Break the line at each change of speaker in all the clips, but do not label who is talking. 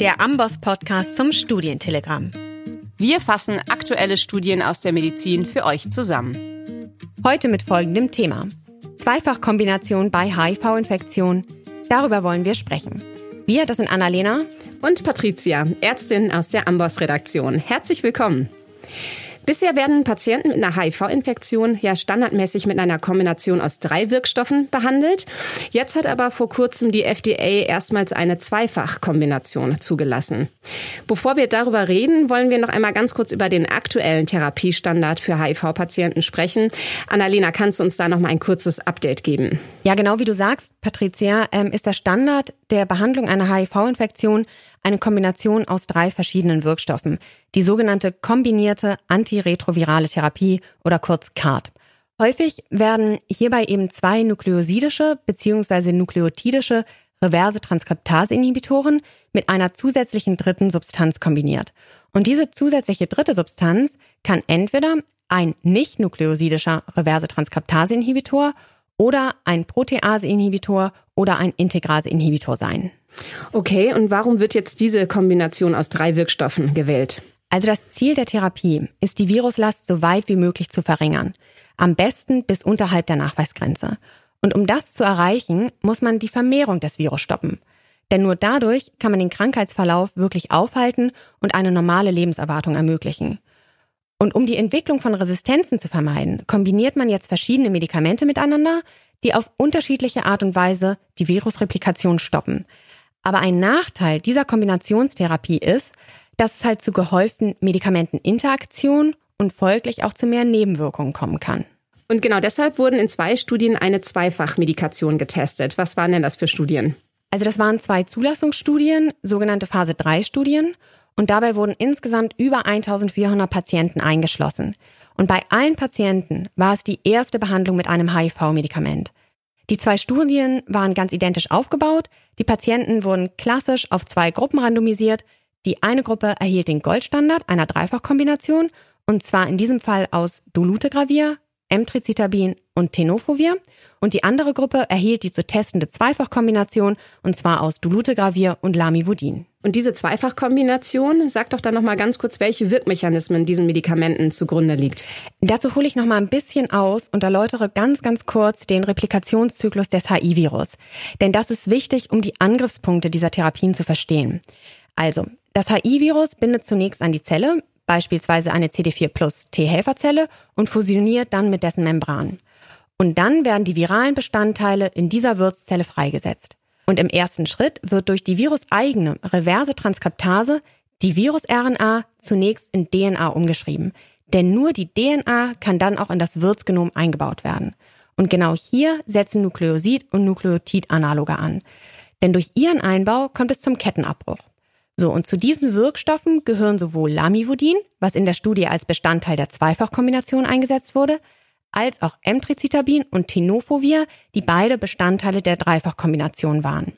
der Amboss-Podcast zum Studientelegramm.
Wir fassen aktuelle Studien aus der Medizin für euch zusammen.
Heute mit folgendem Thema. Zweifachkombination bei HIV-Infektion. Darüber wollen wir sprechen. Wir, das sind Annalena
und Patricia, Ärztin aus der Amboss-Redaktion. Herzlich willkommen. Bisher werden Patienten mit einer HIV-Infektion ja standardmäßig mit einer Kombination aus drei Wirkstoffen behandelt. Jetzt hat aber vor kurzem die FDA erstmals eine Zweifachkombination zugelassen. Bevor wir darüber reden, wollen wir noch einmal ganz kurz über den aktuellen Therapiestandard für HIV-Patienten sprechen. Annalena, kannst du uns da noch mal ein kurzes Update geben?
Ja, genau wie du sagst, Patricia, ähm, ist der Standard der Behandlung einer HIV-Infektion eine Kombination aus drei verschiedenen Wirkstoffen, die sogenannte kombinierte antiretrovirale Therapie oder kurz CART. Häufig werden hierbei eben zwei nukleosidische bzw. nukleotidische reverse Transkriptase-Inhibitoren mit einer zusätzlichen dritten Substanz kombiniert. Und diese zusätzliche dritte Substanz kann entweder ein nicht nukleosidischer reverse Transkriptase-Inhibitor oder ein Protease-Inhibitor oder ein Integrase-Inhibitor sein.
Okay, und warum wird jetzt diese Kombination aus drei Wirkstoffen gewählt?
Also das Ziel der Therapie ist, die Viruslast so weit wie möglich zu verringern. Am besten bis unterhalb der Nachweisgrenze. Und um das zu erreichen, muss man die Vermehrung des Virus stoppen. Denn nur dadurch kann man den Krankheitsverlauf wirklich aufhalten und eine normale Lebenserwartung ermöglichen. Und um die Entwicklung von Resistenzen zu vermeiden, kombiniert man jetzt verschiedene Medikamente miteinander, die auf unterschiedliche Art und Weise die Virusreplikation stoppen. Aber ein Nachteil dieser Kombinationstherapie ist, dass es halt zu gehäuften Medikamenteninteraktionen und folglich auch zu mehr Nebenwirkungen kommen kann.
Und genau deshalb wurden in zwei Studien eine Zweifachmedikation getestet. Was waren denn das für Studien?
Also das waren zwei Zulassungsstudien, sogenannte Phase 3 Studien. Und dabei wurden insgesamt über 1400 Patienten eingeschlossen. Und bei allen Patienten war es die erste Behandlung mit einem HIV-Medikament. Die zwei Studien waren ganz identisch aufgebaut. Die Patienten wurden klassisch auf zwei Gruppen randomisiert. Die eine Gruppe erhielt den Goldstandard einer Dreifachkombination und zwar in diesem Fall aus Dolutegravir, Emtricitabin und Tenofovir. Und die andere Gruppe erhielt die zu testende Zweifachkombination und zwar aus Dolutegravir und Lamivudin.
Und diese Zweifachkombination, sag doch dann noch mal ganz kurz, welche Wirkmechanismen diesen Medikamenten zugrunde liegt.
Dazu hole ich noch mal ein bisschen aus und erläutere ganz ganz kurz den Replikationszyklus des HIV-Virus, denn das ist wichtig, um die Angriffspunkte dieser Therapien zu verstehen. Also, das HIV-Virus bindet zunächst an die Zelle, beispielsweise eine CD4 plus T-Helferzelle und fusioniert dann mit dessen Membran. Und dann werden die viralen Bestandteile in dieser Wirtszelle freigesetzt. Und im ersten Schritt wird durch die viruseigene reverse Transkriptase die Virus-RNA zunächst in DNA umgeschrieben. Denn nur die DNA kann dann auch in das Wirtsgenom eingebaut werden. Und genau hier setzen Nukleosid- und Nukleotid-Analoge an. Denn durch ihren Einbau kommt es zum Kettenabbruch. So, und zu diesen Wirkstoffen gehören sowohl Lamivudin, was in der Studie als Bestandteil der Zweifachkombination eingesetzt wurde, als auch Emtricitabin und Tenofovir, die beide Bestandteile der Dreifachkombination waren.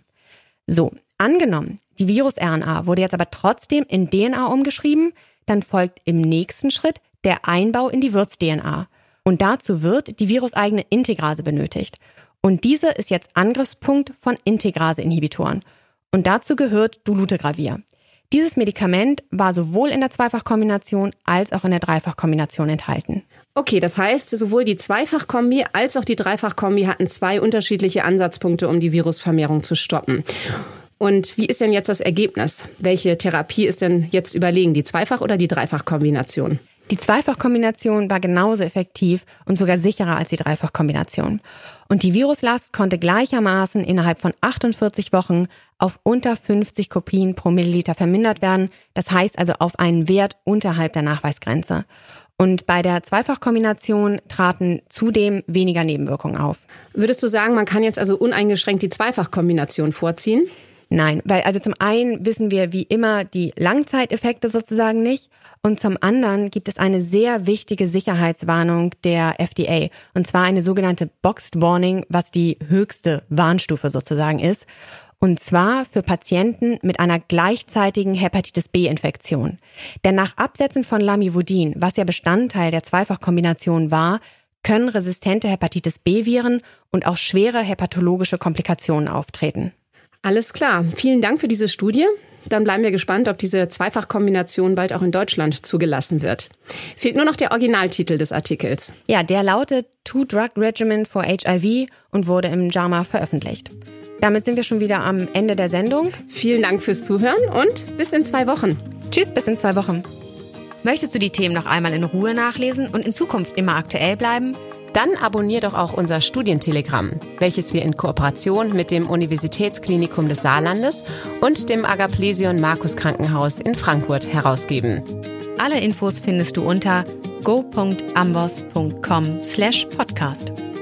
So, angenommen, die Virus-RNA wurde jetzt aber trotzdem in DNA umgeschrieben, dann folgt im nächsten Schritt der Einbau in die Wirts-DNA. Und dazu wird die viruseigene Integrase benötigt. Und diese ist jetzt Angriffspunkt von Integrase-Inhibitoren. Und dazu gehört Dolutegravir. Dieses Medikament war sowohl in der Zweifachkombination als auch in der Dreifachkombination enthalten.
Okay, das heißt, sowohl die Zweifachkombi als auch die Dreifachkombi hatten zwei unterschiedliche Ansatzpunkte, um die Virusvermehrung zu stoppen. Und wie ist denn jetzt das Ergebnis? Welche Therapie ist denn jetzt überlegen, die Zweifach- oder die Dreifachkombination?
Die Zweifachkombination war genauso effektiv und sogar sicherer als die Dreifachkombination. Und die Viruslast konnte gleichermaßen innerhalb von 48 Wochen auf unter 50 Kopien pro Milliliter vermindert werden. Das heißt also auf einen Wert unterhalb der Nachweisgrenze. Und bei der Zweifachkombination traten zudem weniger Nebenwirkungen auf.
Würdest du sagen, man kann jetzt also uneingeschränkt die Zweifachkombination vorziehen?
Nein, weil also zum einen wissen wir wie immer die Langzeiteffekte sozusagen nicht und zum anderen gibt es eine sehr wichtige Sicherheitswarnung der FDA und zwar eine sogenannte Boxed Warning, was die höchste Warnstufe sozusagen ist. Und zwar für Patienten mit einer gleichzeitigen Hepatitis B-Infektion. Denn nach Absetzen von Lamivudin, was ja Bestandteil der Zweifachkombination war, können resistente Hepatitis B-Viren und auch schwere hepatologische Komplikationen auftreten.
Alles klar. Vielen Dank für diese Studie. Dann bleiben wir gespannt, ob diese Zweifachkombination bald auch in Deutschland zugelassen wird. Fehlt nur noch der Originaltitel des Artikels.
Ja, der lautet Two Drug Regimen for HIV und wurde im JAMA veröffentlicht. Damit sind wir schon wieder am Ende der Sendung.
Vielen Dank fürs Zuhören und bis in zwei Wochen.
Tschüss, bis in zwei Wochen. Möchtest du die Themen noch einmal in Ruhe nachlesen und in Zukunft immer aktuell bleiben?
Dann abonnier doch auch unser Studientelegramm, welches wir in Kooperation mit dem Universitätsklinikum des Saarlandes und dem Agaplesion Markus Krankenhaus in Frankfurt herausgeben.
Alle Infos findest du unter go.ambos.com/podcast.